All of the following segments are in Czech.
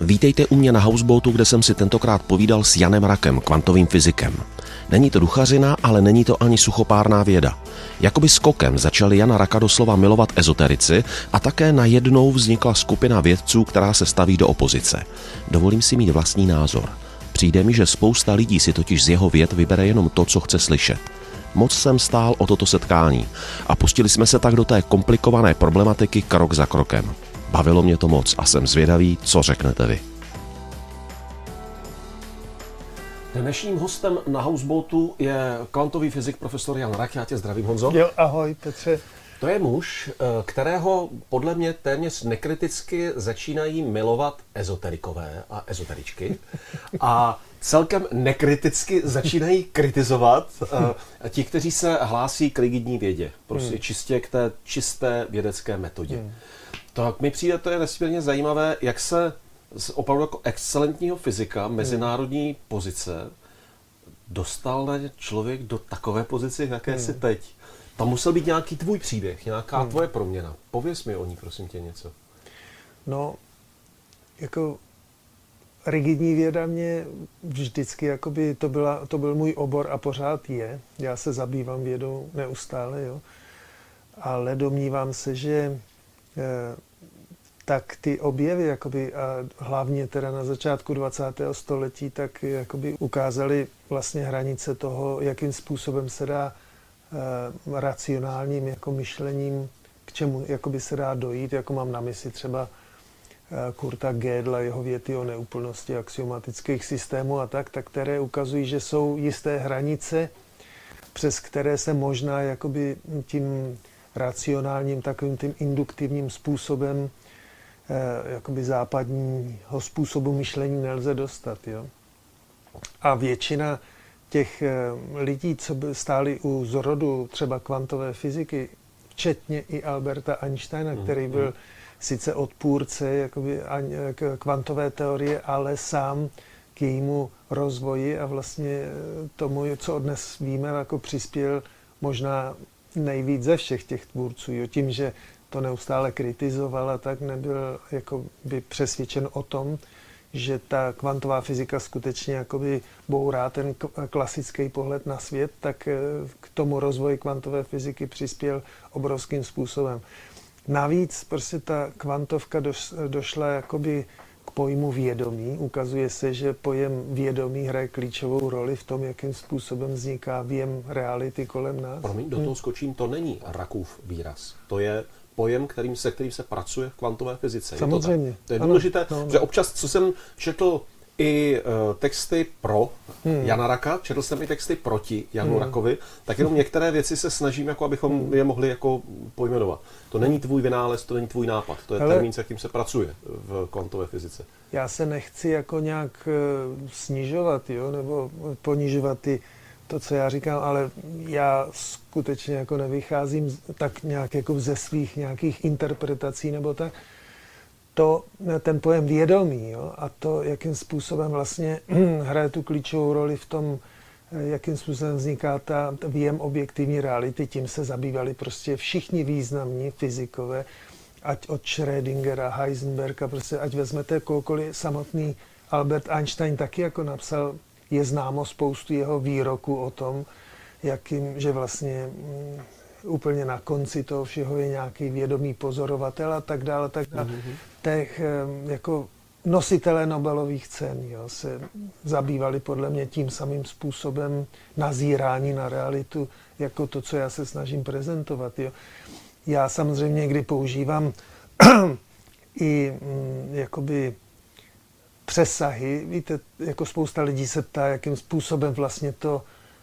Vítejte u mě na Houseboatu, kde jsem si tentokrát povídal s Janem Rakem, kvantovým fyzikem. Není to duchařina, ale není to ani suchopárná věda. Jakoby skokem začali Jana Raka doslova milovat ezoterici a také najednou vznikla skupina vědců, která se staví do opozice. Dovolím si mít vlastní názor. Přijde mi, že spousta lidí si totiž z jeho věd vybere jenom to, co chce slyšet. Moc jsem stál o toto setkání a pustili jsme se tak do té komplikované problematiky krok za krokem. Bavilo mě to moc a jsem zvědavý, co řeknete vy. Dnešním hostem na Houseboatu je kvantový fyzik profesor Jan Rak. Já tě zdravím, Honzo. Jo, ahoj, Petře. To je muž, eh, kterého podle mě téměř nekriticky začínají milovat ezoterikové a ezoteričky a celkem nekriticky začínají kritizovat uh, ti, kteří se hlásí k rigidní vědě. Prostě hmm. čistě k té čisté vědecké metodě. Hmm. Tak mi přijde, to je nesmírně zajímavé, jak se z opravdu jako excelentního fyzika mezinárodní hmm. pozice dostal na člověk do takové pozice, jaké hmm. si teď. Tam musel být nějaký tvůj příběh, nějaká hmm. tvoje proměna. Pověz mi o ní, prosím tě, něco. No, jako rigidní věda mě vždycky, jakoby to, byla, to byl můj obor a pořád je. Já se zabývám vědou neustále, jo. Ale domnívám se, že eh, tak ty objevy, jakoby, a hlavně teda na začátku 20. století, tak jakoby ukázaly vlastně hranice toho, jakým způsobem se dá e, racionálním jako myšlením, k čemu jakoby se dá dojít, jako mám na mysli třeba e, Kurta Gödla, jeho věty o neúplnosti axiomatických systémů a tak, tak které ukazují, že jsou jisté hranice, přes které se možná jakoby tím racionálním, takovým tím induktivním způsobem jakoby západního způsobu myšlení nelze dostat. Jo? A většina těch eh, lidí, co by stáli u zrodu třeba kvantové fyziky, včetně i Alberta Einsteina, mm, který byl mm. sice odpůrce jakoby, kvantové teorie, ale sám k jejímu rozvoji a vlastně eh, tomu, co dnes víme, jako přispěl možná nejvíc ze všech těch tvůrců, jo, tím, že to neustále kritizoval a tak nebyl jako by přesvědčen o tom, že ta kvantová fyzika skutečně jakoby bourá ten klasický pohled na svět, tak eh, k tomu rozvoji kvantové fyziky přispěl obrovským způsobem. Navíc prostě ta kvantovka došla jakoby k pojmu vědomí. Ukazuje se, že pojem vědomí hraje klíčovou roli v tom, jakým způsobem vzniká věm reality kolem nás. Promiň, do toho skočím, to není Rakův výraz. To je pojem, kterým se, kterým se pracuje v kvantové fyzice. Samozřejmě. Je to, to je důležité, ano, no, že občas, co jsem četl i uh, texty pro hmm. Jana Raka, četl jsem i texty proti Janu hmm. Rakovi, tak jenom některé věci se snažím, jako abychom hmm. je mohli jako pojmenovat. To není tvůj vynález, to není tvůj nápad, to je Hele, termín, se kterým se pracuje v kvantové fyzice. Já se nechci jako nějak uh, snižovat, jo, nebo ponižovat ty to, co já říkám, ale já skutečně jako nevycházím tak nějak jako ze svých nějakých interpretací nebo tak. To, ten pojem vědomí jo, a to, jakým způsobem vlastně hraje tu klíčovou roli v tom, jakým způsobem vzniká ta výjem objektivní reality, tím se zabývali prostě všichni významní fyzikové, ať od Schrödingera, Heisenberga, prostě ať vezmete koukoliv samotný Albert Einstein taky jako napsal je známo spoustu jeho výroků o tom, jakým, že vlastně mm, úplně na konci toho všeho je nějaký vědomý pozorovatel a tak dále, tak dále. Mm-hmm. Těch jako nositelé Nobelových cen jo, se zabývali podle mě tím samým způsobem nazírání na realitu, jako to, co já se snažím prezentovat. Jo. Já samozřejmě někdy používám i mm, jakoby přesahy. Víte, jako spousta lidí se ptá, jakým způsobem vlastně to,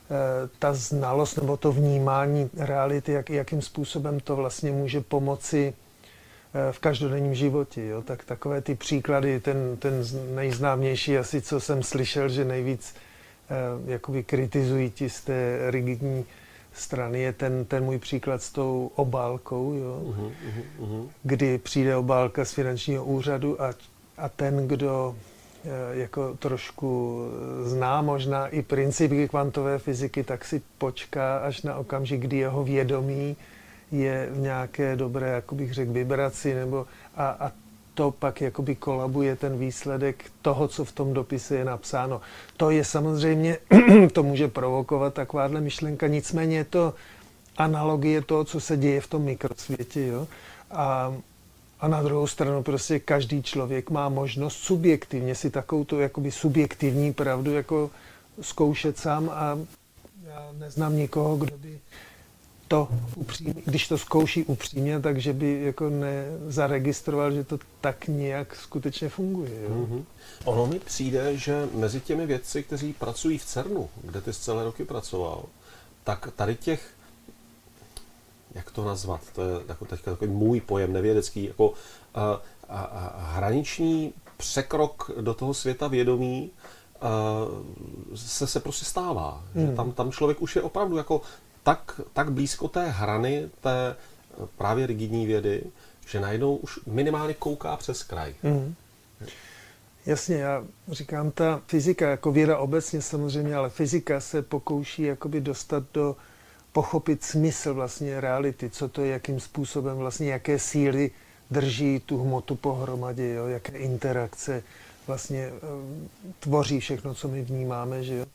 eh, ta znalost nebo to vnímání reality, jak, jakým způsobem to vlastně může pomoci eh, v každodenním životě. Jo? Tak takové ty příklady, ten, ten nejznámější asi, co jsem slyšel, že nejvíc eh, jakoby kritizují ti z té rigidní strany, je ten, ten můj příklad s tou obálkou, jo? Uh-huh, uh-huh. kdy přijde obálka z finančního úřadu a, a ten, kdo jako trošku zná možná i principy kvantové fyziky, tak si počká až na okamžik, kdy jeho vědomí je v nějaké dobré, jako bych řekl, vibraci, nebo a, a to pak jakoby kolabuje ten výsledek toho, co v tom dopise je napsáno. To je samozřejmě, to může provokovat takováhle myšlenka, nicméně je to analogie toho, co se děje v tom mikrosvětě. Jo? A, a na druhou stranu prostě každý člověk má možnost subjektivně si takovou tu jakoby subjektivní pravdu jako zkoušet sám a já neznám nikoho, kdo by to upřímně, když to zkouší upřímně, takže by jako nezaregistroval, že to tak nějak skutečně funguje. Jo? Mm-hmm. Ono mi přijde, že mezi těmi vědci, kteří pracují v CERNu, kde ty celé roky pracoval, tak tady těch, jak to nazvat, to je jako teďka takový můj pojem nevědecký, jako a, a, a, hraniční překrok do toho světa vědomí, se, se prostě stává. Hmm. Že tam, tam člověk už je opravdu jako tak, tak blízko té hrany, té právě rigidní vědy, že najednou už minimálně kouká přes kraj. Hmm. Jasně, já říkám, ta fyzika, jako věda obecně samozřejmě, ale fyzika se pokouší jakoby dostat do, pochopit smysl vlastně reality, co to je, jakým způsobem vlastně, jaké síly drží tu hmotu pohromadě, jo, jaké interakce vlastně e, tvoří všechno, co my vnímáme, že jo.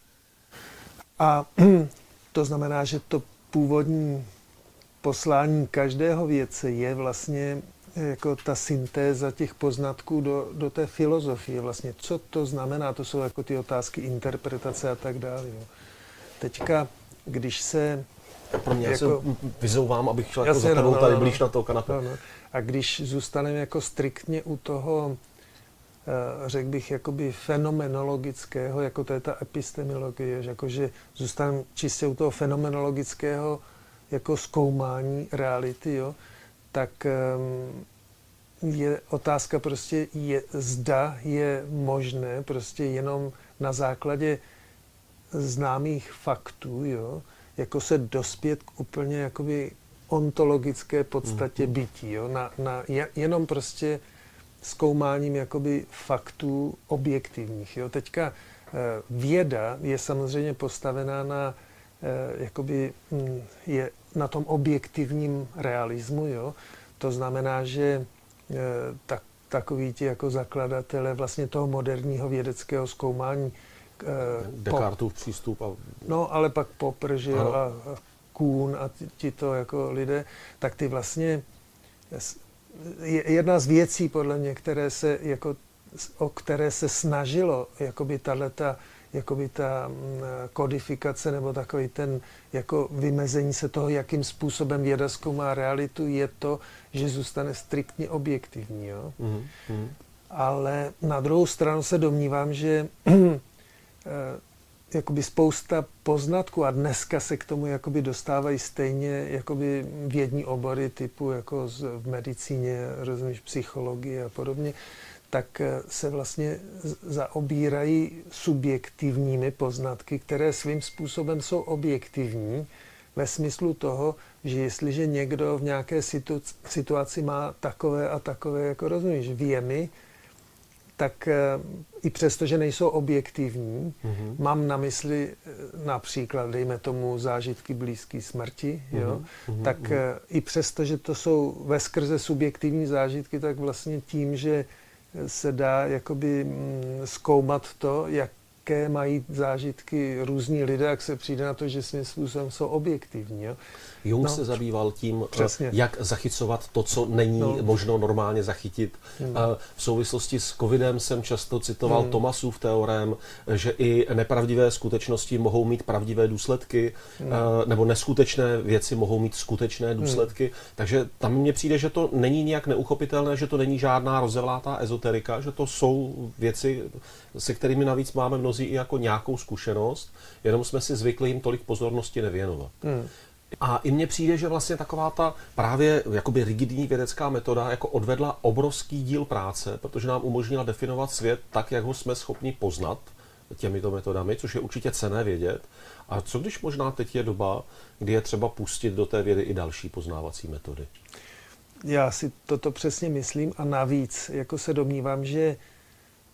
A to znamená, že to původní poslání každého věce je vlastně jako ta syntéza těch poznatků do, do té filozofie. Vlastně, co to znamená, to jsou jako ty otázky interpretace a tak dále. Jo. Teďka, když se... Pro mě jako, se vyzouvám, abych šel jako za tebou no, tady no, blíž na to kanapé. No, no. A když zůstaneme jako striktně u toho, eh, řekl bych, jakoby fenomenologického, jako to je ta epistemologie, že, jako, že zůstaneme čistě u toho fenomenologického jako zkoumání reality, jo, tak ehm, je otázka prostě, je, zda je možné prostě jenom na základě známých faktů, jo, jako se dospět k úplně jakoby ontologické podstatě mm. bytí, jo, na, na, jenom prostě zkoumáním jakoby faktů objektivních. Jo. Teďka eh, věda je samozřejmě postavená na eh, jakoby, hm, je na tom objektivním realismu. Jo? To znamená, že e, tak, takoví ti jako zakladatelé vlastně toho moderního vědeckého zkoumání. E, Descartův přístup. A... No, ale pak Popper, že jo, a, a Kuhn a ti to jako lidé, tak ty vlastně je jedna z věcí, podle mě, které se jako, o které se snažilo jakoby tato jakoby ta mm, kodifikace nebo takový ten jako vymezení se toho, jakým způsobem věda zkoumá realitu, je to, že zůstane striktně objektivní. Jo? Mm-hmm. Ale na druhou stranu se domnívám, že eh, jakoby spousta poznatků a dneska se k tomu jakoby dostávají stejně jakoby vědní obory typu jako v medicíně, rozumíš, psychologie a podobně, tak eh, se vlastně zaobírají subjektivními poznatky, které svým způsobem jsou objektivní ve smyslu toho, že jestliže někdo v nějaké situaci má takové a takové, jako rozumíš, věmy, tak eh, i přesto, že nejsou objektivní, mm-hmm. mám na mysli eh, například, dejme tomu, zážitky blízké smrti, mm-hmm. jo, mm-hmm. tak mm-hmm. i přesto, že to jsou ve skrze subjektivní zážitky, tak vlastně tím, že se dá jakoby mm, zkoumat to, jak jaké mají zážitky různí lidé, jak se přijde na to, že svým způsobem jsou objektivní. Jo? Jung no, se zabýval tím, eh, přesně. jak zachycovat to, co není no. možno normálně zachytit. Hmm. V souvislosti s covidem jsem často citoval hmm. Tomasův teorem, že i nepravdivé skutečnosti mohou mít pravdivé důsledky, hmm. nebo neskutečné věci mohou mít skutečné důsledky. Hmm. Takže tam mně přijde, že to není nějak neuchopitelné, že to není žádná rozevlátá ezoterika, že to jsou věci, se kterými navíc máme mnozí i jako nějakou zkušenost, jenom jsme si zvykli jim tolik pozornosti nevěnovat. Hmm. A i mně přijde, že vlastně taková ta právě jakoby rigidní vědecká metoda jako odvedla obrovský díl práce, protože nám umožnila definovat svět tak, jak ho jsme schopni poznat těmito metodami, což je určitě cené vědět. A co když možná teď je doba, kdy je třeba pustit do té vědy i další poznávací metody? Já si toto přesně myslím a navíc jako se domnívám, že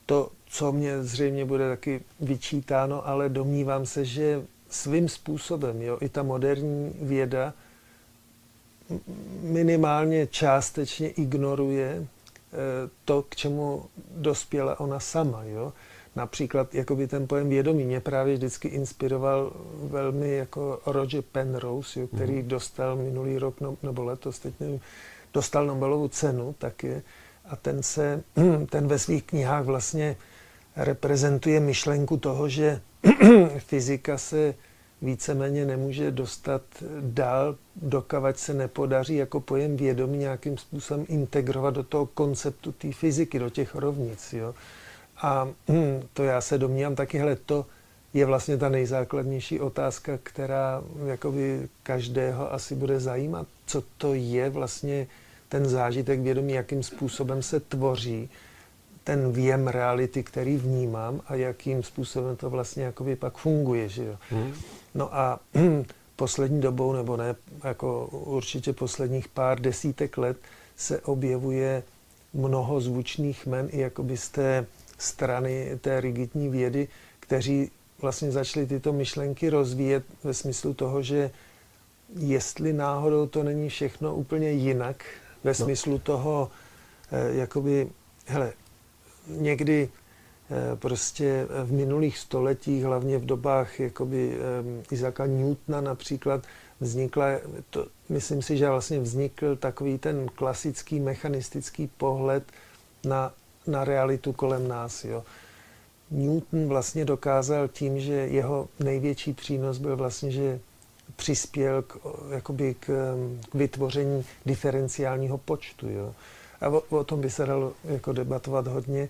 to, co mě zřejmě bude taky vyčítáno, ale domnívám se, že svým způsobem, jo, i ta moderní věda minimálně částečně ignoruje to, k čemu dospěla ona sama. Jo? Například jakoby ten pojem vědomí mě právě vždycky inspiroval velmi jako Roger Penrose, jo, který mm. dostal minulý rok, no, nebo letos, teď nevím, dostal Nobelovu cenu taky a ten se, ten ve svých knihách vlastně reprezentuje myšlenku toho, že fyzika se víceméně nemůže dostat dál, dokavať se nepodaří jako pojem vědomí nějakým způsobem integrovat do toho konceptu té fyziky, do těch rovnic. Jo. A hm, to já se domnívám taky, hele, to je vlastně ta nejzákladnější otázka, která jakoby každého asi bude zajímat, co to je vlastně ten zážitek vědomí, jakým způsobem se tvoří ten věm reality, který vnímám a jakým způsobem to vlastně jakoby pak funguje. Že jo? Hmm. No a poslední dobou, nebo ne, jako určitě posledních pár desítek let se objevuje mnoho zvučných men i jakoby z té strany té rigidní vědy, kteří vlastně začali tyto myšlenky rozvíjet ve smyslu toho, že jestli náhodou to není všechno úplně jinak, ve no. smyslu no. toho, eh, jakoby, hele, někdy eh, prostě v minulých stoletích, hlavně v dobách jakoby eh, Isaaca Newtona například, vznikla, to, myslím si, že vlastně vznikl takový ten klasický mechanistický pohled na na realitu kolem nás. Jo. Newton vlastně dokázal tím, že jeho největší přínos byl vlastně, že přispěl k, jakoby k, k vytvoření diferenciálního počtu. Jo. A o, o tom by se dalo jako debatovat hodně.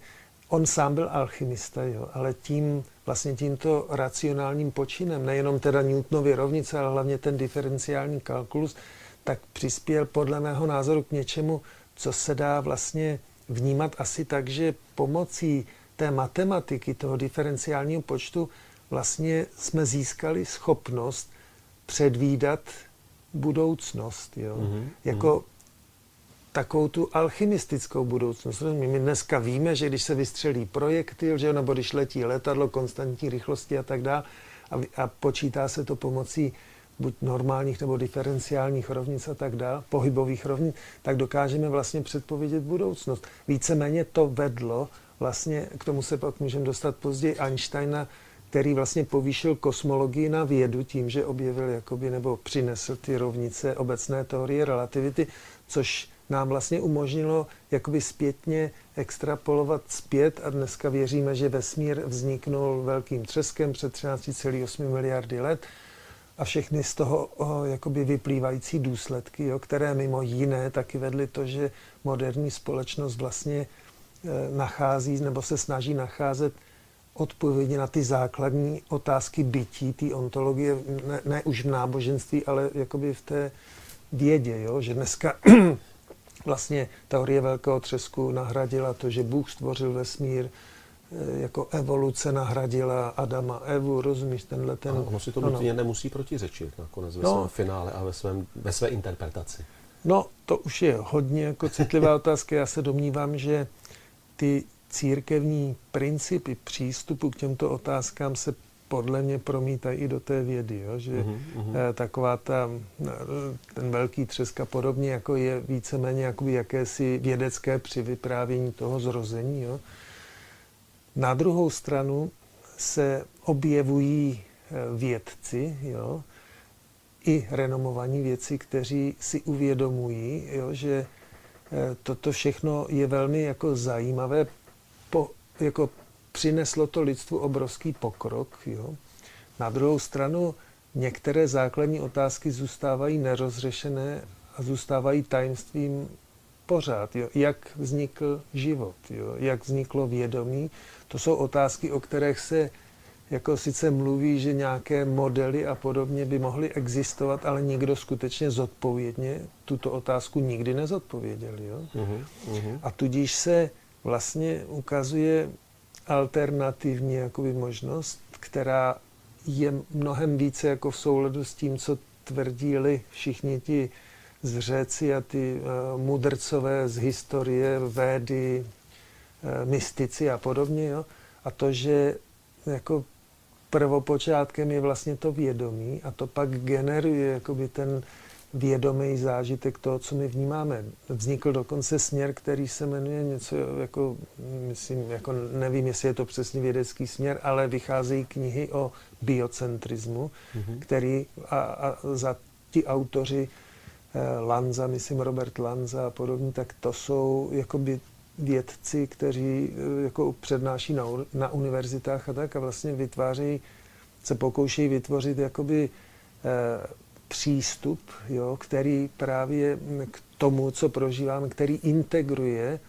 On sám byl alchymista, jo, ale tím, vlastně tímto racionálním počinem, nejenom teda Newtonovy rovnice, ale hlavně ten diferenciální kalkulus, tak přispěl podle mého názoru k něčemu, co se dá vlastně vnímat asi tak, že pomocí té matematiky, toho diferenciálního počtu, vlastně jsme získali schopnost předvídat budoucnost. Jo? Mm-hmm. Jako takovou tu alchymistickou budoucnost. My dneska víme, že když se vystřelí projektil, že, nebo když letí letadlo konstantní rychlosti a tak dále, a, a počítá se to pomocí buď normálních nebo diferenciálních rovnic a tak dále, pohybových rovnic, tak dokážeme vlastně předpovědět budoucnost. Víceméně to vedlo vlastně, k tomu se pak můžeme dostat později, Einsteina, který vlastně povýšil kosmologii na vědu tím, že objevil jakoby, nebo přinesl ty rovnice obecné teorie relativity, což nám vlastně umožnilo jakoby zpětně extrapolovat zpět a dneska věříme, že vesmír vzniknul velkým třeskem před 13,8 miliardy let a všechny z toho o, jakoby vyplývající důsledky, jo, které mimo jiné taky vedly to, že moderní společnost vlastně e, nachází nebo se snaží nacházet odpovědi na ty základní otázky bytí, té ontologie, ne, ne už v náboženství, ale jakoby v té vědě, jo? že dneska vlastně teorie velkého třesku nahradila to, že Bůh stvořil vesmír, Eh, jako evoluce nahradila Adama Evu, rozumíš, tenhle ten... A ono si to no, nutně no. nemusí protiřečit nakonec ve no. svém finále a ve, svém, ve své interpretaci. No, to už je hodně jako citlivá otázka. Já se domnívám, že ty církevní principy přístupu k těmto otázkám se podle mě promítají i do té vědy, jo? že uh-huh, taková ta, ten velký třesk a podobně, jako je víceméně jakoby jakési vědecké přivyprávění toho zrození, jo? Na druhou stranu se objevují eh, vědci, jo, i renomovaní věci, kteří si uvědomují, jo, že eh, toto všechno je velmi jako zajímavé, po, jako přineslo to lidstvu obrovský pokrok. Jo. Na druhou stranu některé základní otázky zůstávají nerozřešené a zůstávají tajemstvím pořád. Jo. Jak vznikl život, jo. jak vzniklo vědomí, to jsou otázky, o kterých se jako sice mluví, že nějaké modely a podobně by mohly existovat, ale nikdo skutečně zodpovědně tuto otázku nikdy nezodpověděl. Jo? Uh-huh, A tudíž se vlastně ukazuje alternativní jakoby možnost, která je mnohem více jako v souladu s tím, co tvrdili všichni ti zřeci a ty uh, mudrcové z historie, védy, Eh, mystici a podobně. Jo? A to, že jako prvopočátkem je vlastně to vědomí a to pak generuje jakoby ten vědomý zážitek toho, co my vnímáme. Vznikl dokonce směr, který se jmenuje něco jako, myslím, jako nevím, jestli je to přesně vědecký směr, ale vycházejí knihy o biocentrismu, mm-hmm. který a, a za ti autoři eh, Lanza, myslím Robert Lanza a podobně, tak to jsou jakoby vědci, kteří eh, jako přednáší na, na univerzitách a tak a vlastně vytvářejí, se pokoušejí vytvořit jakoby eh, přístup, jo, který právě k tomu, co prožíváme, který integruje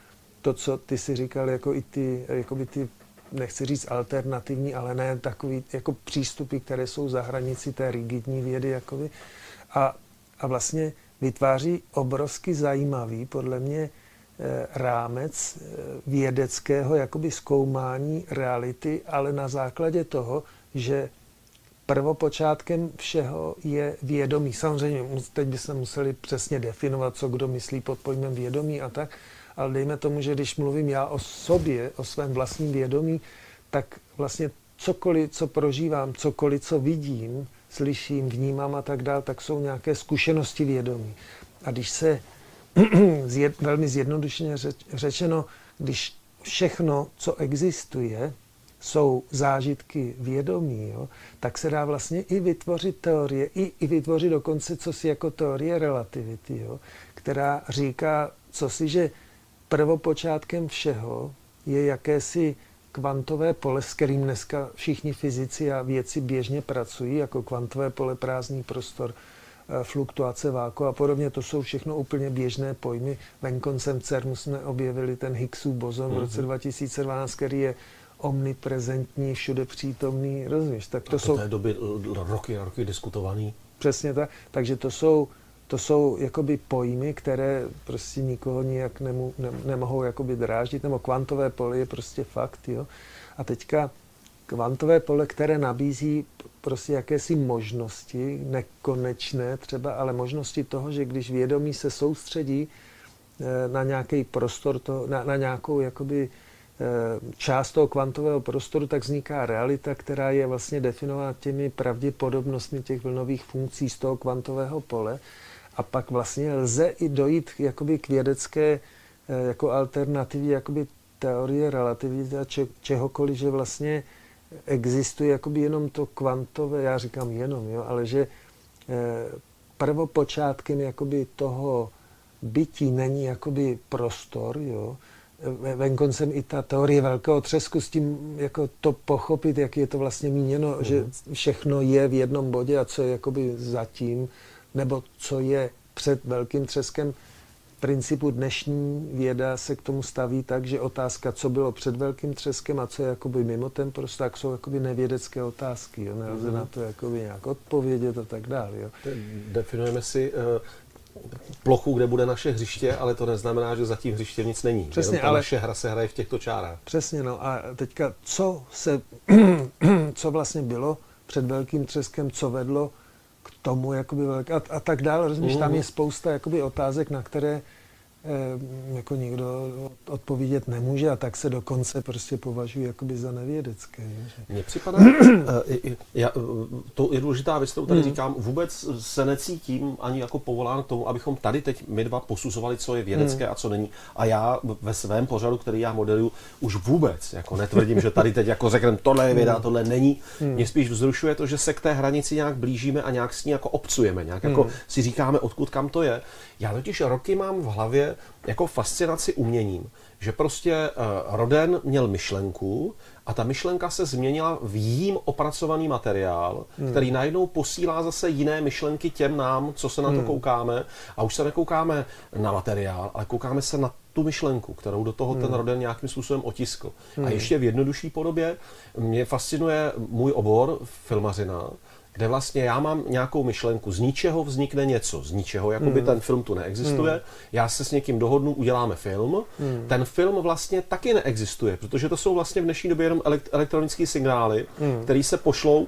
to, co ty si říkal, jako i ty, jako by ty nechci říct alternativní, ale ne takový jako přístupy, které jsou za hranici té rigidní vědy. Jakoby. A, a vlastně vytváří obrovsky zajímavý, podle mě, eh, rámec eh, vědeckého jakoby zkoumání reality, ale na základě toho, že prvopočátkem všeho je vědomí. Samozřejmě teď bychom museli přesně definovat, co kdo myslí pod pojmem vědomí a tak, ale dejme tomu, že když mluvím já o sobě, o svém vlastním vědomí, tak vlastně cokoliv, co prožívám, cokoliv, co vidím, slyším, vnímám a tak dále, tak jsou nějaké zkušenosti vědomí. A když se velmi zjednodušeně řeč, řečeno, když všechno, co existuje, jsou zážitky vědomí, jo, tak se dá vlastně i vytvořit teorie, i, i vytvořit dokonce co si jako teorie relativity, jo, která říká, co si, že prvopočátkem všeho je jakési kvantové pole, s kterým dneska všichni fyzici a věci běžně pracují, jako kvantové pole, prázdný prostor, eh, fluktuace váku a podobně. To jsou všechno úplně běžné pojmy. Venkoncem CERNu jsme objevili ten Higgsův bozon mm-hmm. v roce 2012, mhm. který je omniprezentní, všude přítomný, rozumíš? Tak to, to jsou... té doby roky a roky diskutovaný. Přesně tak. Takže to jsou, to jsou jakoby pojmy, které prostě nikoho nijak nemu, ne, nemohou jakoby dráždit, nebo kvantové pole je prostě fakt, jo. A teďka kvantové pole, které nabízí prostě jakési možnosti, nekonečné třeba, ale možnosti toho, že když vědomí se soustředí eh, na nějaký prostor, to, na, na nějakou jakoby část toho kvantového prostoru, tak vzniká realita, která je vlastně definována těmi pravděpodobnostmi těch vlnových funkcí z toho kvantového pole. A pak vlastně lze i dojít jakoby k vědecké eh, jako alternativě jakoby teorie relativity a če, čehokoliv, že vlastně existuje jakoby jenom to kvantové, já říkám jenom, jo, ale že eh, prvopočátkem jakoby toho bytí není jakoby prostor, jo, venkoncem i ta teorie velkého třesku s tím jako to pochopit, jak je to vlastně míněno, mm. že všechno je v jednom bodě a co je jakoby zatím, nebo co je před velkým třeskem. V principu dnešní věda se k tomu staví tak, že otázka, co bylo před velkým třeskem a co je jakoby mimo ten prostor, tak jsou jakoby nevědecké otázky. Jo? Nelze mm. na to jakoby nějak odpovědět a tak dále. Jo? Definujeme si uh, plochu, kde bude naše hřiště, ale to neznamená, že za tím hřištěm nic není. Přesně, ale naše hra se hraje v těchto čárách. Přesně, no a teďka, co se, co vlastně bylo před velkým třeskem, co vedlo k tomu, jakoby velké, a, a tak dále, rozumíš, mm. tam je spousta jakoby otázek, na které jako nikdo odpovědět nemůže a tak se dokonce prostě považují jakoby za nevědecké. Mně připadá, eh, já, to je důležitá věc, kterou tady hmm. říkám, vůbec se necítím ani jako povolán k tomu, abychom tady teď my dva posuzovali, co je vědecké hmm. a co není. A já ve svém pořadu, který já modeluju, už vůbec jako netvrdím, že tady teď jako řekneme, tohle je věda, hmm. tohle není. Hmm. Mě spíš vzrušuje to, že se k té hranici nějak blížíme a nějak s ní jako obcujeme, nějak jako si říkáme, odkud kam to je. Já totiž roky mám v hlavě jako fascinaci uměním, že prostě uh, Roden měl myšlenku a ta myšlenka se změnila v jím opracovaný materiál, hmm. který najednou posílá zase jiné myšlenky těm nám, co se na to hmm. koukáme. A už se nekoukáme na materiál, ale koukáme se na tu myšlenku, kterou do toho hmm. ten Roden nějakým způsobem otiskl. Hmm. A ještě v jednodušší podobě mě fascinuje můj obor filmařina, kde vlastně já mám nějakou myšlenku, z ničeho vznikne něco, z ničeho, jako by hmm. ten film tu neexistuje, hmm. já se s někým dohodnu, uděláme film, hmm. ten film vlastně taky neexistuje, protože to jsou vlastně v dnešní době jenom elektronické signály, hmm. které se pošlou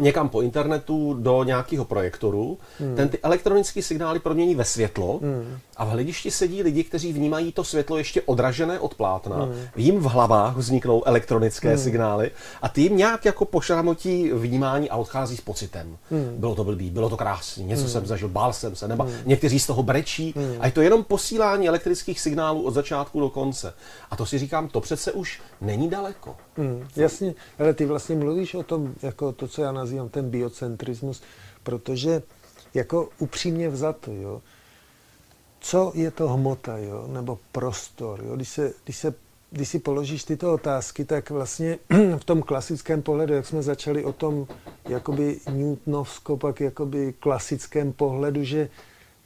někam po internetu do nějakého projektoru, hmm. ten ty elektronické signály promění ve světlo hmm. A v hledišti sedí lidi, kteří vnímají to světlo ještě odražené od plátna, hmm. jim v hlavách vzniknou elektronické hmm. signály a ty jim nějak jako pošramotí vnímání a odchází s pocitem. Hmm. Bylo to blbý, bylo to krásný, něco hmm. jsem zažil, bál jsem se, nebo hmm. někteří z toho brečí hmm. a je to jenom posílání elektrických signálů od začátku do konce. A to si říkám, to přece už není daleko. Hmm. Jasně, ale ty vlastně mluvíš o tom, jako to, co já nazývám ten biocentrismus, protože jako upřímně vzato, jo, co je to hmota, jo, nebo prostor, jo, když se, když se když si položíš tyto otázky, tak vlastně v tom klasickém pohledu, jak jsme začali o tom jakoby Newtonovsko, pak jakoby klasickém pohledu, že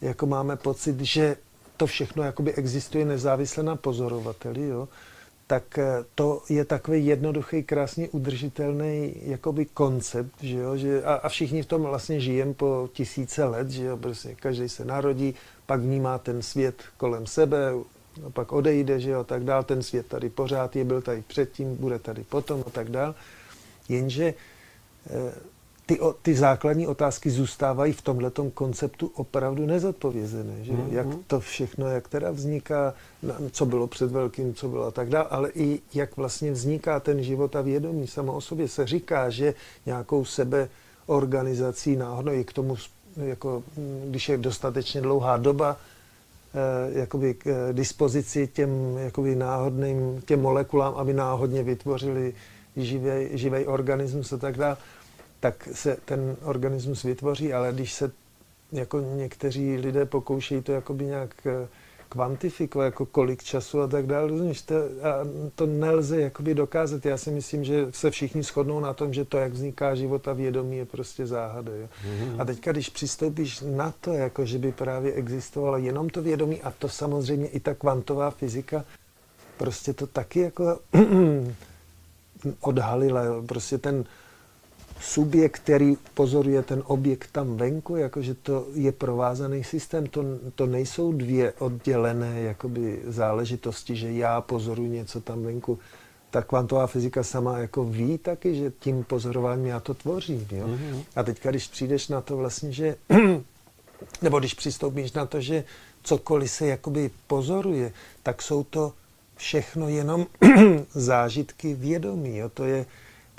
jako máme pocit, že to všechno jakoby existuje nezávisle na pozorovateli, jo, tak eh, to je takový jednoduchý, krásně udržitelný jakoby koncept, že jo, že a, a všichni v tom vlastně žijeme po tisíce let, že jo, prostě každý se narodí, pak vnímá ten svět kolem sebe, a pak odejde, že jo, tak dál, ten svět tady pořád je, byl tady předtím, bude tady potom a tak dál. Jenže eh, ty, ty základní otázky zůstávají v tomto konceptu opravdu nezodpovězené. Že? Mm-hmm. Jak to všechno, jak teda vzniká, co bylo před velkým, co bylo a tak dále, ale i jak vlastně vzniká ten život a vědomí. Samo o sobě se říká, že nějakou sebe organizací náhodou je k tomu, jako, když je dostatečně dlouhá doba, eh, jakoby k eh, dispozici těm jakoby náhodným, těm molekulám, aby náhodně vytvořili živý organismus a tak dále tak se ten organismus vytvoří, ale když se jako někteří lidé pokoušejí to jakoby nějak eh, kvantifikovat, jako kolik času a tak dále, rozumíš, to, a to nelze jakoby dokázat. Já si myslím, že se všichni shodnou na tom, že to, jak vzniká život a vědomí, je prostě záhada. Jo. Mm-hmm. A teďka, když přistoupíš na to, jako že by právě existovalo jenom to vědomí a to samozřejmě i ta kvantová fyzika, prostě to taky jako odhalila. Prostě ten, subjekt, který pozoruje ten objekt tam venku, jakože to je provázaný systém, to, to nejsou dvě oddělené jakoby záležitosti, že já pozoruji něco tam venku. Ta kvantová fyzika sama jako ví taky, že tím pozorováním já to tvořím. Jo? Mm-hmm. A teďka, když přijdeš na to vlastně, že nebo když přistoupíš na to, že cokoliv se jakoby pozoruje, tak jsou to všechno jenom zážitky vědomí. Jo? To je,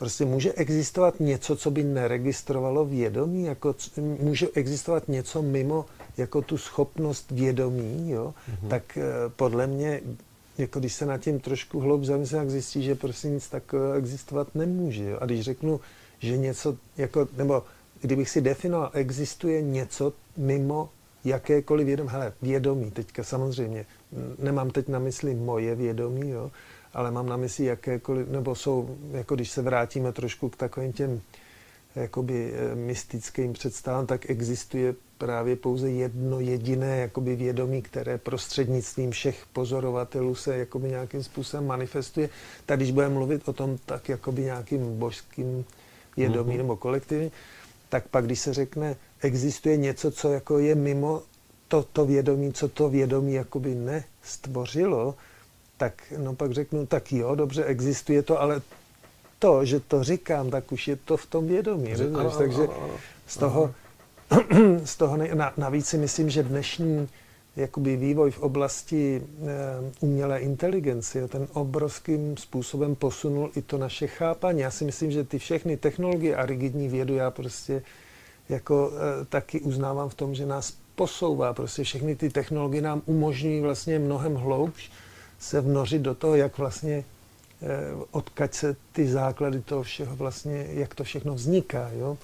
Prostě může existovat něco, co by neregistrovalo vědomí, jako může existovat něco mimo jako tu schopnost vědomí, jo? Mm-hmm. tak eh, podle mě, jako když se nad tím trošku hloub zamyslím, tak zjistí, že prostě nic takového existovat nemůže. Jo? A když řeknu, že něco, jako, nebo kdybych si definoval, existuje něco mimo jakékoliv vědomí, hele, vědomí, teďka samozřejmě, nemám teď na mysli moje vědomí, jo, ale mám na mysli jakékoliv, nebo jsou, jako když se vrátíme trošku k takovým těm jakoby eh, mystickým představám, tak existuje právě pouze jedno jediné jakoby vědomí, které prostřednictvím všech pozorovatelů se jakoby nějakým způsobem manifestuje. Tak když budeme mluvit o tom tak jakoby nějakým božským vědomí mm-hmm. nebo kolektivní, tak pak když se řekne, existuje něco, co jako je mimo to, to vědomí, co to vědomí jakoby nestvořilo, tak no pak řeknu, tak jo, dobře, existuje to, ale to, že to říkám, tak už je to v tom vědomí. Ano, ano, Takže ano, z toho, z toho nej, na, navíc si myslím, že dnešní jakoby vývoj v oblasti e, umělé inteligence ten obrovským způsobem posunul i to naše chápání. Já si myslím, že ty všechny technologie a rigidní vědu já prostě jako e, taky uznávám v tom, že nás posouvá. Prostě všechny ty technologie nám umožňují vlastně mnohem hloubš se vnořit do toho, jak vlastně eh, odkaď se ty základy toho všeho vlastně, jak to všechno vzniká. Jo?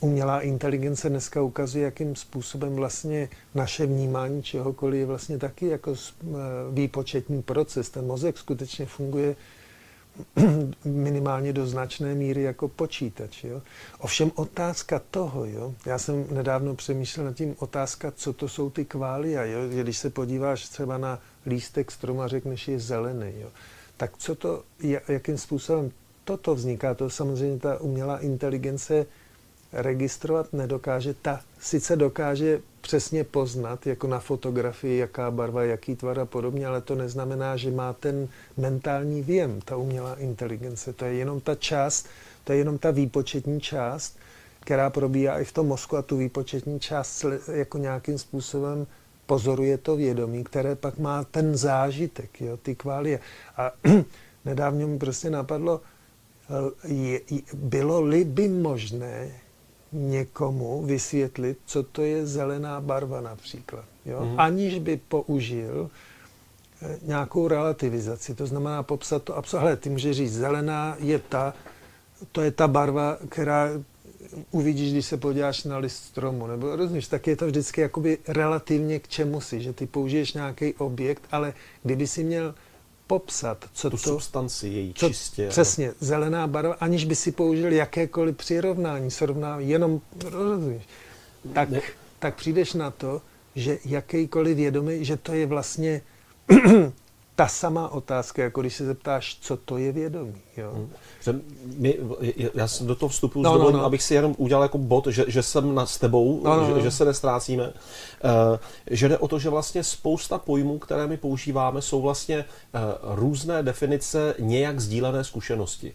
Umělá inteligence dneska ukazuje, jakým způsobem vlastně naše vnímání čehokoliv je vlastně taky jako eh, výpočetní proces. Ten mozek skutečně funguje minimálně do značné míry jako počítač. Jo? Ovšem otázka toho, jo? já jsem nedávno přemýšlel nad tím, otázka, co to jsou ty kvália. Jo? Když se podíváš třeba na lístek stromu a řekneš, je zelený. Jo? Tak co to, jakým způsobem toto vzniká? To samozřejmě ta umělá inteligence registrovat nedokáže. Ta sice dokáže přesně poznat, jako na fotografii, jaká barva, jaký tvar a podobně, ale to neznamená, že má ten mentální věm, ta umělá inteligence. To je jenom ta část, to je jenom ta výpočetní část, která probíhá i v tom mozku a tu výpočetní část jako nějakým způsobem pozoruje to vědomí, které pak má ten zážitek, jo, ty kválie. A nedávno mi prostě napadlo, je, bylo-li by možné někomu vysvětlit, co to je zelená barva například, jo? Mm. aniž by použil eh, nějakou relativizaci. To znamená popsat to absolutně. Ty můžeš říct, zelená je ta, to je ta barva, která uvidíš, když se podíváš na list stromu, nebo rozumíš, tak je to vždycky jakoby relativně k čemu si, že ty použiješ nějaký objekt, ale kdyby si měl popsat, co tu to... substanci její co, čistě. Přesně, ano. zelená barva, aniž by si použil jakékoliv přirovnání, srovnání, jenom, rozumíš, tak, tak přijdeš na to, že jakýkoliv vědomý, že to je vlastně ta samá otázka, jako když se zeptáš, co to je vědomí. Jo? Hmm. My, já do toho vstupu no, no, no. abych si jenom udělal jako bod, že, že jsem na, s tebou, no, no, že, no. že se nestrácíme. Uh, že jde o to, že vlastně spousta pojmů, které my používáme, jsou vlastně uh, různé definice nějak sdílené zkušenosti.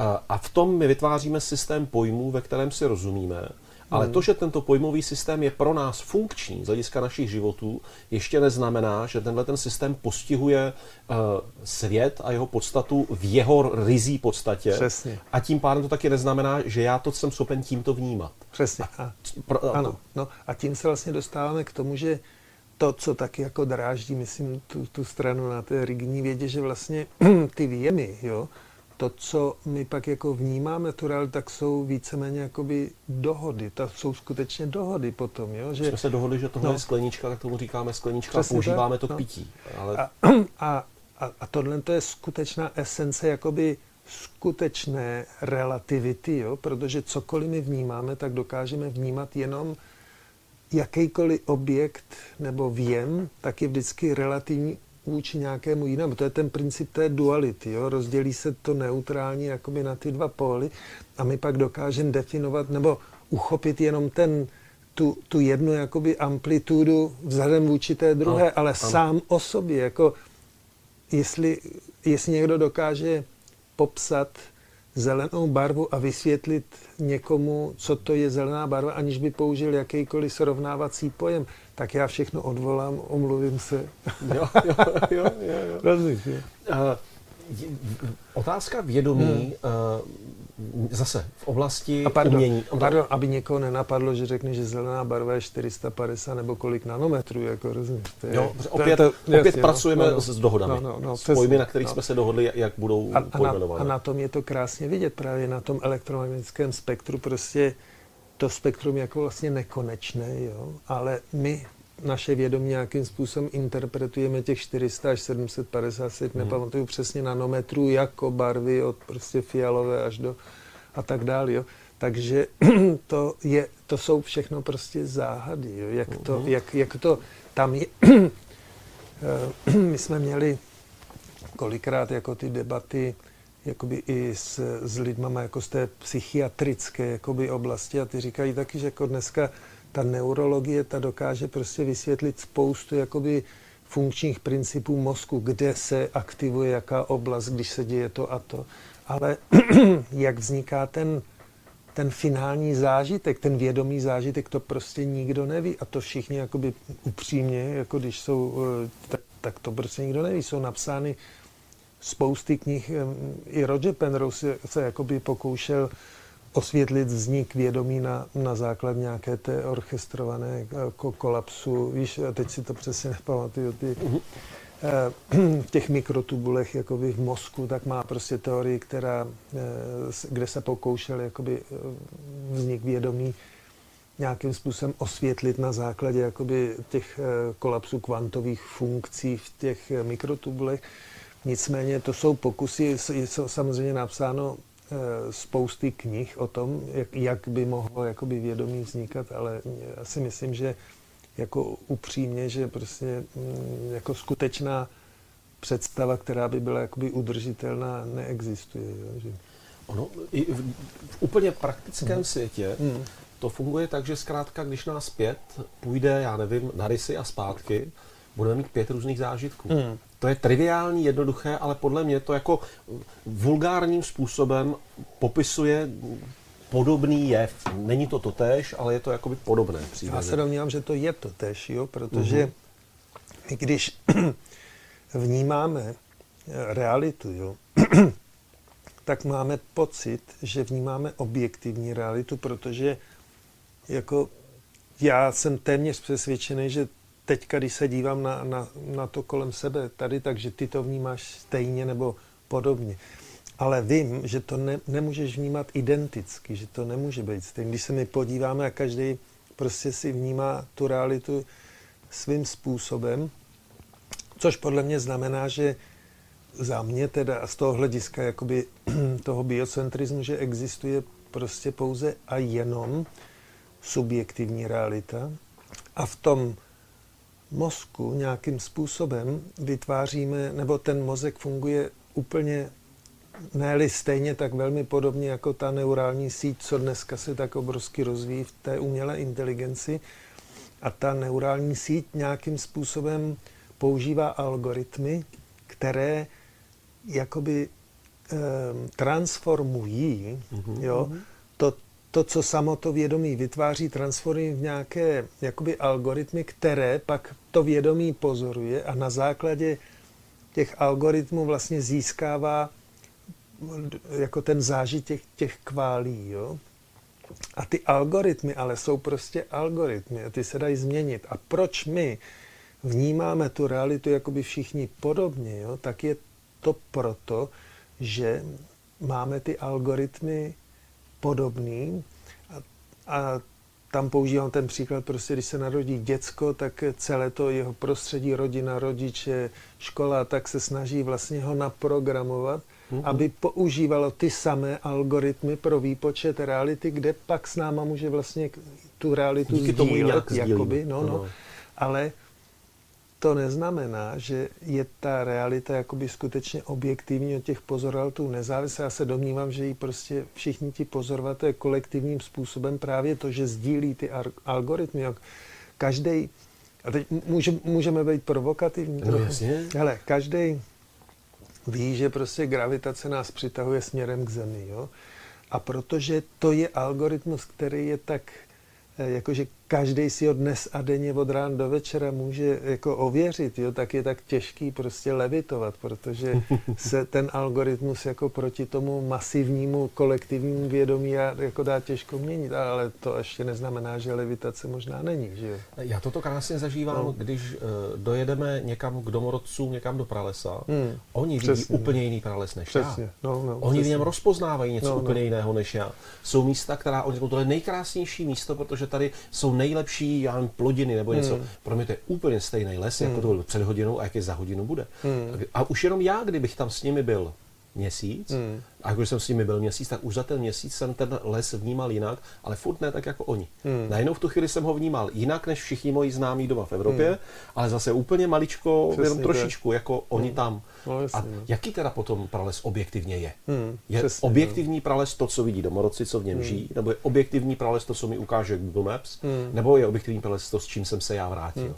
Uh, a v tom my vytváříme systém pojmů, ve kterém si rozumíme. Ale to, že tento pojmový systém je pro nás funkční z hlediska našich životů, ještě neznamená, že tenhle ten systém postihuje uh, svět a jeho podstatu v jeho rizí podstatě. Přesně. A tím pádem to taky neznamená, že já to jsem schopen tímto vnímat. Přesně. A, pro, a ano. No, a tím se vlastně dostáváme k tomu, že to, co taky jako dráždí, myslím, tu, tu stranu na té rigidní vědě, že vlastně ty výjemy, jo, to, co my pak jako vnímáme tu realitu, tak jsou víceméně jakoby dohody. To jsou skutečně dohody potom, jo? Že... Jsme se dohodli, že tohle no. je sklenička, tak tomu říkáme sklenička a používáme tak? to k no. pití. Ale... A, a, a, a tohle to je skutečná esence jakoby skutečné relativity, jo? protože cokoliv my vnímáme, tak dokážeme vnímat jenom jakýkoliv objekt nebo věm, tak je vždycky relativní vůči nějakému jinému. To je ten princip té duality. Jo? Rozdělí se to neutrální jakoby na ty dva póly a my pak dokážeme definovat nebo uchopit jenom ten, tu, tu jednu jakoby amplitudu vzhledem vůči té druhé, no, ale ano. sám o sobě. Jako jestli, jestli někdo dokáže popsat zelenou barvu a vysvětlit někomu, co to je zelená barva, aniž by použil jakýkoliv srovnávací pojem, tak já všechno odvolám, omluvím se. Jo, jo, jo. jo, jo. Rozumíš, jo? Uh, otázka vědomí hmm. uh, zase v oblasti a pardon, umění. Pardon, aby někoho nenapadlo, že řekne, že zelená barva je 450 nebo kolik nanometrů, jako rozumíš. To je, jo, opět, to, opět jasně, pracujeme no, no, s dohodami, no, no, no, s pojmy, na kterých no. jsme se dohodli, jak budou a, a, na, a na tom je to krásně vidět, právě na tom elektromagnetickém spektru prostě to spektrum jako vlastně nekonečné, jo? ale my naše vědomí nějakým způsobem interpretujeme těch 400 až 750, si hmm. nepamatuju přesně nanometrů, jako barvy od prostě fialové až do a tak dále. Jo? Takže to, je, to jsou všechno prostě záhady. Jo? Jak, to, hmm. jak, jak to tam je. Eh, my jsme měli kolikrát jako ty debaty jakoby i s, s lidmama jako z té psychiatrické jakoby oblasti a ty říkají taky, že jako dneska ta neurologie, ta dokáže prostě vysvětlit spoustu jakoby funkčních principů mozku, kde se aktivuje jaká oblast, když se děje to a to. Ale jak vzniká ten, ten finální zážitek, ten vědomý zážitek, to prostě nikdo neví. A to všichni jakoby upřímně, jako když jsou, eh, tak, tak to prostě nikdo neví. Jsou napsány spousty knih. I Roger Penrose se, jakoby pokoušel osvětlit vznik vědomí na, na základ nějaké té orchestrované jako kolapsu. Víš, a teď si to přesně nepamatuju, ty, uh-huh. v těch mikrotubulech jakoby v mozku, tak má prostě teorii, která, eh, kde se pokoušel jakoby vznik vědomí nějakým způsobem osvětlit na základě jakoby těch kolapsů kvantových funkcí v těch mikrotubulech. Nicméně to jsou pokusy, je samozřejmě napsáno eh, spousty knih o tom, jak, jak by mohlo jakoby vědomí vznikat, ale já si myslím, že jako upřímně, že prostě mm, jako skutečná představa, která by byla jakoby udržitelná, neexistuje. Že... Ono i v, v úplně praktickém hmm. světě hmm. to funguje tak, že zkrátka, když nás pět půjde, já nevím, na rysy a zpátky, budeme mít pět různých zážitků. Hmm. To je triviální, jednoduché, ale podle mě to jako vulgárním způsobem popisuje podobný jev. Není to totéž, ale je to jakoby podobné. Příběhy. Já se domnívám, že to je totéž, jo, protože uh-huh. My když vnímáme realitu, jo, tak máme pocit, že vnímáme objektivní realitu, protože jako já jsem téměř přesvědčený, že teďka, když se dívám na, na, na to kolem sebe tady, takže ty to vnímáš stejně nebo podobně. Ale vím, že to ne, nemůžeš vnímat identicky, že to nemůže být stejně. Když se mi podíváme a každý prostě si vnímá tu realitu svým způsobem, což podle mě znamená, že za mě teda a z toho hlediska jakoby toho biocentrismu, že existuje prostě pouze a jenom subjektivní realita a v tom mozku nějakým způsobem vytváříme, nebo ten mozek funguje úplně ne stejně tak velmi podobně jako ta neurální síť, co dneska se tak obrovsky rozvíjí v té umělé inteligenci. A ta neurální síť nějakým způsobem používá algoritmy, které jakoby eh, transformují mm-hmm. jo, mhm. to, to, co samo to vědomí vytváří, transformují v nějaké jakoby algoritmy, které pak to vědomí pozoruje a na základě těch algoritmů vlastně získává jako ten zážitek těch kválí. Jo? A ty algoritmy ale jsou prostě algoritmy a ty se dají změnit. A proč my vnímáme tu realitu jakoby všichni podobně, jo? tak je to proto, že máme ty algoritmy podobný a, a tam používám ten příklad, prostě když se narodí děcko, tak celé to jeho prostředí, rodina, rodiče, škola, tak se snaží vlastně ho naprogramovat, mm-hmm. aby používalo ty samé algoritmy pro výpočet reality, kde pak s náma může vlastně tu realitu Díky sdílet, tomu jakoby, no, no. no. Ale to neznamená, že je ta realita jakoby skutečně objektivní od těch pozorovatelů nezávislá. Já se domnívám, že ji prostě všichni ti pozorovatelé kolektivním způsobem právě to, že sdílí ty algoritmy. Každý, a teď může, můžeme být provokativní. No jasně. Ale každý ví, že prostě gravitace nás přitahuje směrem k Zemi. Jo? A protože to je algoritmus, který je tak Eh, jakože každý si ho dnes a denně od rána do večera může jako ověřit, jo, tak je tak těžký prostě levitovat, protože se ten algoritmus jako proti tomu masivnímu kolektivnímu vědomí jako dá těžko měnit, ale to ještě neznamená, že levitace možná není, že jo. Já toto krásně zažívám, no. když uh, dojedeme někam k domorodcům, někam do pralesa, hmm. oni vidí přesně, úplně jiný prales než přesně. já. No, no, oni přesně. v něm rozpoznávají něco no, no. úplně no. jiného než já. Jsou místa, která oni to je nejkrásnější místo, protože tady jsou nejlepší, já nevím, plodiny nebo něco. Hmm. Pro mě to je úplně stejný les, jako hmm. jako to byl před hodinou a jak je za hodinu bude. Hmm. A už jenom já, kdybych tam s nimi byl měsíc, hmm. a když jsem s nimi byl měsíc, tak už za ten měsíc jsem ten les vnímal jinak, ale furt ne tak jako oni. Hmm. Najednou v tu chvíli jsem ho vnímal jinak než všichni moji známí doma v Evropě, hmm. ale zase úplně maličko, Přesný jenom trošičku, tak. jako oni hmm. tam. No, jasný, a no. jaký teda potom prales objektivně je? Hmm, je přesně, objektivní no. prales to, co vidí domorodci, co v něm hmm. žijí, nebo je objektivní prales to, co mi ukáže Google Maps, hmm. nebo je objektivní prales to, s čím jsem se já vrátil? Hmm.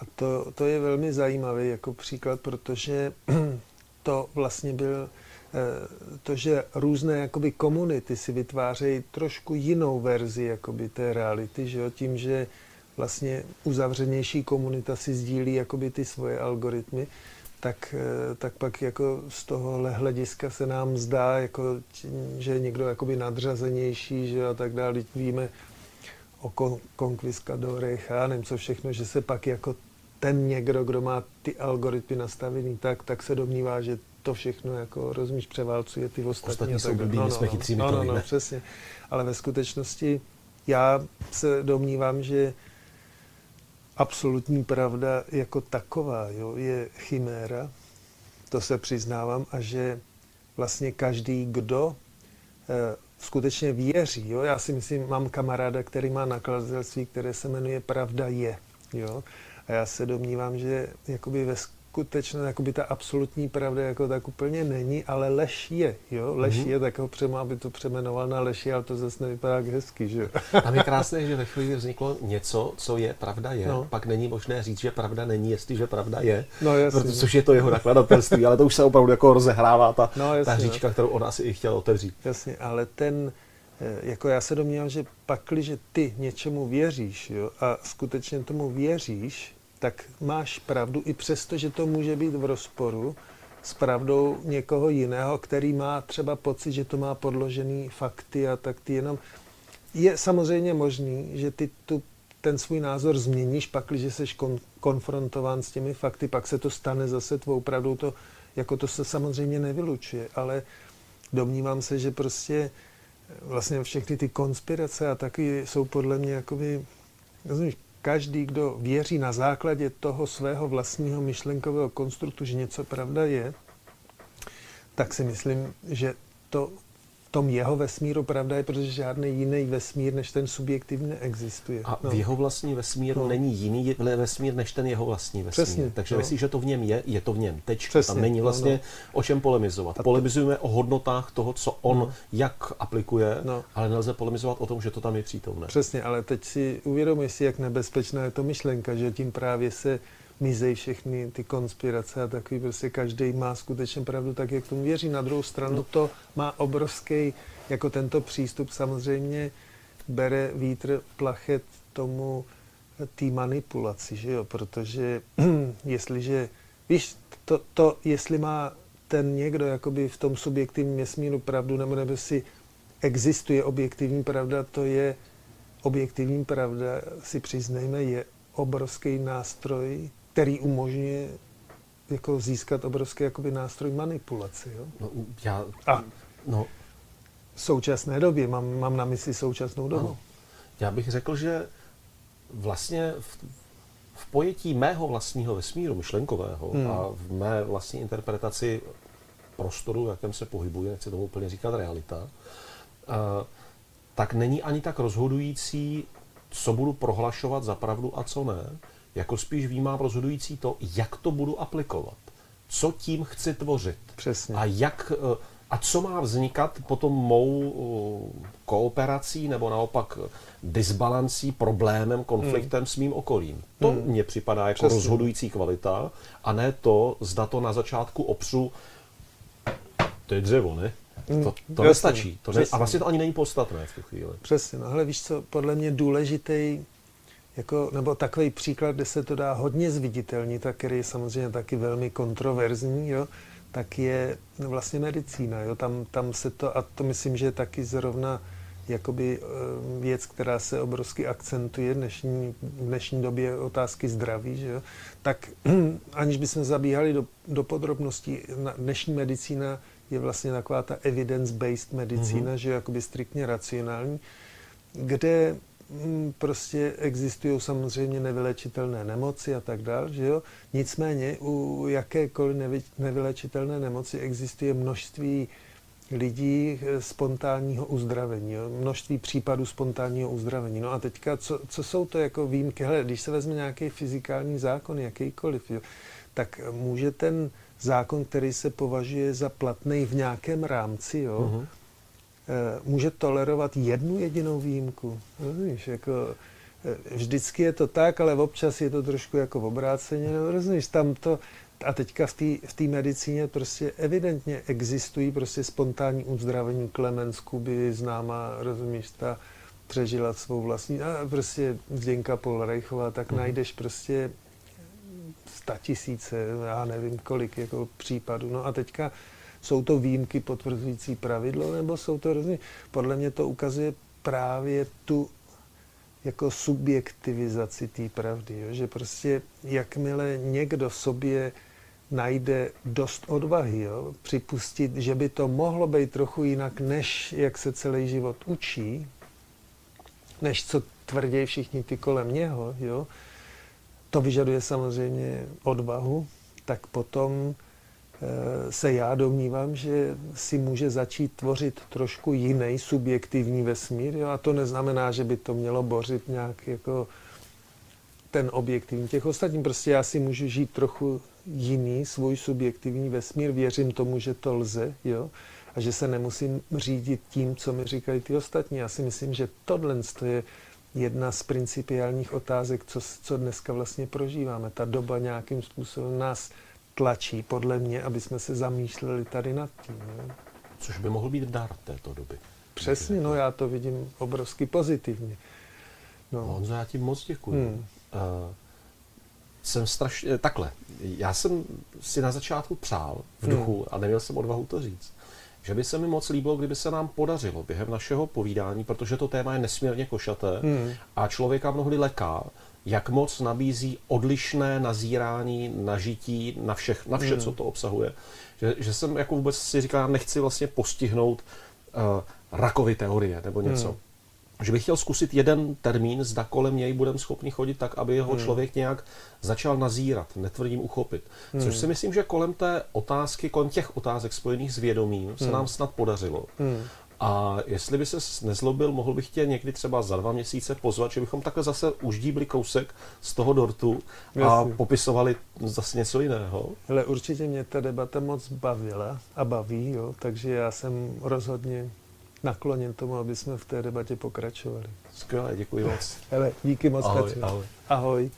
A to, to je velmi zajímavý jako příklad, protože to vlastně byl eh, to, že různé jakoby komunity si vytvářejí trošku jinou verzi jakoby té reality, že jo, tím, že vlastně uzavřenější komunita si sdílí jakoby ty svoje algoritmy, tak, eh, tak pak jako z tohohle hlediska se nám zdá, jako, že je někdo jakoby nadřazenější že a tak dále. Víme o kon- konkviskadorech a nevím co všechno, že se pak jako ten někdo, kdo má ty algoritmy nastavený tak, tak se domnívá, že to všechno jako, rozumíš, převálcuje ty ostatní. Ostatní jsou blbí, no, no, jsme no. chytří, no, no, no, přesně. Ale ve skutečnosti já se domnívám, že absolutní pravda jako taková jo, je chiméra, to se přiznávám, a že vlastně každý, kdo eh, skutečně věří, jo, já si myslím, mám kamaráda, který má nakladatelství, které se jmenuje Pravda je, jo, a já se domnívám, že jakoby ve skutečně jakoby ta absolutní pravda jako tak úplně není, ale lež je, jo, lež mm-hmm. je, tak ho přema, aby to přemenoval na leši, ale to zase nevypadá jak hezky, že Tam je krásné, že ve chvíli vzniklo něco, co je, pravda je, no. pak není možné říct, že pravda není, jestliže pravda je, no, jasný, protože, což je to jeho nakladatelství, ale to už se opravdu jako rozehrává ta, no, jasný, ta říčka, no. kterou on asi i chtěl otevřít. Jasně, ale ten, eh, jako já se domnívám, že pakli, že ty něčemu věříš jo, a skutečně tomu věříš, tak máš pravdu, i přesto, že to může být v rozporu s pravdou někoho jiného, který má třeba pocit, že to má podložený fakty a tak ty jenom... Je samozřejmě možný, že ty tu, ten svůj názor změníš, pak, když jsi kon, konfrontován s těmi fakty, pak se to stane zase tvou pravdou, to, jako to se samozřejmě nevylučuje, ale domnívám se, že prostě vlastně všechny ty konspirace a taky jsou podle mě jakoby, rozumíš, každý, kdo věří na základě toho svého vlastního myšlenkového konstruktu, že něco pravda je, tak si myslím, že to tom jeho vesmíru pravda je, protože žádný jiný vesmír než ten subjektivní neexistuje. A no. v jeho vlastní vesmíru no. není jiný vesmír než ten jeho vlastní vesmír. Přesně, Takže no. že to v něm je, je to v něm. Teď Tam není vlastně no, no. o čem polemizovat. A Polemizujeme o hodnotách toho, co on no. jak aplikuje, no. ale nelze polemizovat o tom, že to tam je přítomné. Přesně, ale teď si uvědomuji si, jak nebezpečná je to myšlenka, že tím právě se mizejí všechny ty konspirace a takový prostě každý má skutečně pravdu tak, jak tomu věří. Na druhou stranu no. to má obrovský, jako tento přístup samozřejmě bere vítr plachet tomu té manipulaci, že jo, protože jestliže, víš, to, to, jestli má ten někdo jakoby v tom subjektivním vesmíru pravdu, nebo nebo si existuje objektivní pravda, to je objektivní pravda, si přiznejme, je obrovský nástroj který umožňuje jako získat obrovský jakoby nástroj manipulace. Jo? No, já, A no. v současné době, mám, mám na mysli současnou dobu. Ano. Já bych řekl, že vlastně v, v pojetí mého vlastního vesmíru myšlenkového hmm. a v mé vlastní interpretaci prostoru, v jakém se pohybuje, nechci tomu úplně říkat realita, uh, tak není ani tak rozhodující, co budu prohlašovat za pravdu a co ne, jako spíš výjímám rozhodující to, jak to budu aplikovat. Co tím chci tvořit. Přesně. A jak eh, a co má vznikat potom mou eh, kooperací nebo naopak disbalancí, problémem, konfliktem hmm. s mým okolím. To hmm. mně připadá jako Přesně. rozhodující kvalita a ne to, zda to na začátku opřu to je dřevo, ne? Hmm. To, to nestačí. To ne, a vlastně to ani není podstatné v tu chvíli. Přesně. No ale víš co, podle mě důležitý jako, nebo takový příklad, kde se to dá hodně zviditelnit, tak který je samozřejmě taky velmi kontroverzní, jo, tak je vlastně medicína. Jo. Tam, tam se to, a to myslím, že je taky zrovna jakoby eh, věc, která se obrovsky akcentuje v dnešní, v dnešní době otázky zdraví, že jo? tak aniž bychom zabíhali do, do podrobností, dnešní medicína je vlastně taková ta evidence-based medicína, mm-hmm. že je jakoby striktně racionální, kde prostě existují samozřejmě nevylečitelné nemoci a tak dále, že jo. Nicméně u jakékoliv nevy, nevylečitelné nemoci existuje množství lidí eh, spontánního uzdravení, jo? množství případů spontánního uzdravení. No a teďka, co, co jsou to jako výjimky? Hele, když se vezme nějaký fyzikální zákon, jakýkoliv, jo, tak může ten zákon, který se považuje za platný v nějakém rámci, jo, uh-huh může tolerovat jednu jedinou výjimku. Rozumíš, jako eh, vždycky je to tak, ale občas je to trošku jako v obráceně, no, rozumíš, tam to, a teďka v té v medicíně prostě evidentně existují prostě spontánní uzdravení. Klemens Kuby, známá, rozumíš, ta přežila svou vlastní, a prostě Zděnka Polrejchová, tak mm. najdeš prostě sta tisíce, já nevím kolik jako případů. No a teďka jsou to výjimky potvrzující pravidlo, nebo jsou to různě... Podle mě to ukazuje právě tu jako subjektivizaci té pravdy, jo? že prostě jakmile někdo v sobě najde dost odvahy, jo? připustit, že by to mohlo být trochu jinak, než jak se celý život učí, než co tvrdí všichni ty kolem něho, jo? to vyžaduje samozřejmě odvahu, tak potom se já domnívám, že si může začít tvořit trošku jiný subjektivní vesmír. Jo? A to neznamená, že by to mělo bořit nějak jako ten objektivní. Těch ostatních prostě já si můžu žít trochu jiný svůj subjektivní vesmír. Věřím tomu, že to lze, jo? A že se nemusím řídit tím, co mi říkají ty ostatní. Já si myslím, že tohle je jedna z principiálních otázek, co, co dneska vlastně prožíváme. Ta doba nějakým způsobem nás tlačí, podle mě, aby jsme se zamýšleli tady nad tím. Ne? Což by mohl být dar této doby. Přesně, no já to vidím obrovsky pozitivně. No. Honzo, já ti moc děkuji. Hmm. Uh, jsem strašně, takhle, já jsem si na začátku přál v Hmm. duchu a neměl jsem odvahu to říct, že by se mi moc líbilo, kdyby se nám podařilo během našeho povídání, protože to téma je nesmírně košaté Hmm. a člověka mnohdy leká, jak moc nabízí odlišné nazírání na žití, na, všech, na vše, Hmm. co to obsahuje. Že, že jsem jako vůbec si říkal, já nechci vlastně postihnout uh, rakovy teorie nebo něco. Hmm. Že bych chtěl zkusit jeden termín, zda kolem něj budeme schopni chodit tak, aby jeho Hmm. člověk nějak začal nazírat, netvrdím uchopit. Což Hmm. si myslím, že kolem té otázky, kolem těch otázek spojených s vědomím se Hmm. nám snad podařilo. Hmm. A jestli by se nezlobil, mohl bych tě někdy třeba za dva měsíce pozvat, že bychom takhle zase uždíbli kousek z toho dortu a Jasně. popisovali zase něco jiného. Hele, určitě mě ta debata moc bavila a baví, jo, takže já jsem rozhodně nakloněn tomu, aby jsme v té debatě pokračovali. Skvělé, děkuji moc. Hele, díky moc, Ahoj, Petře. ahoj. Ahoj.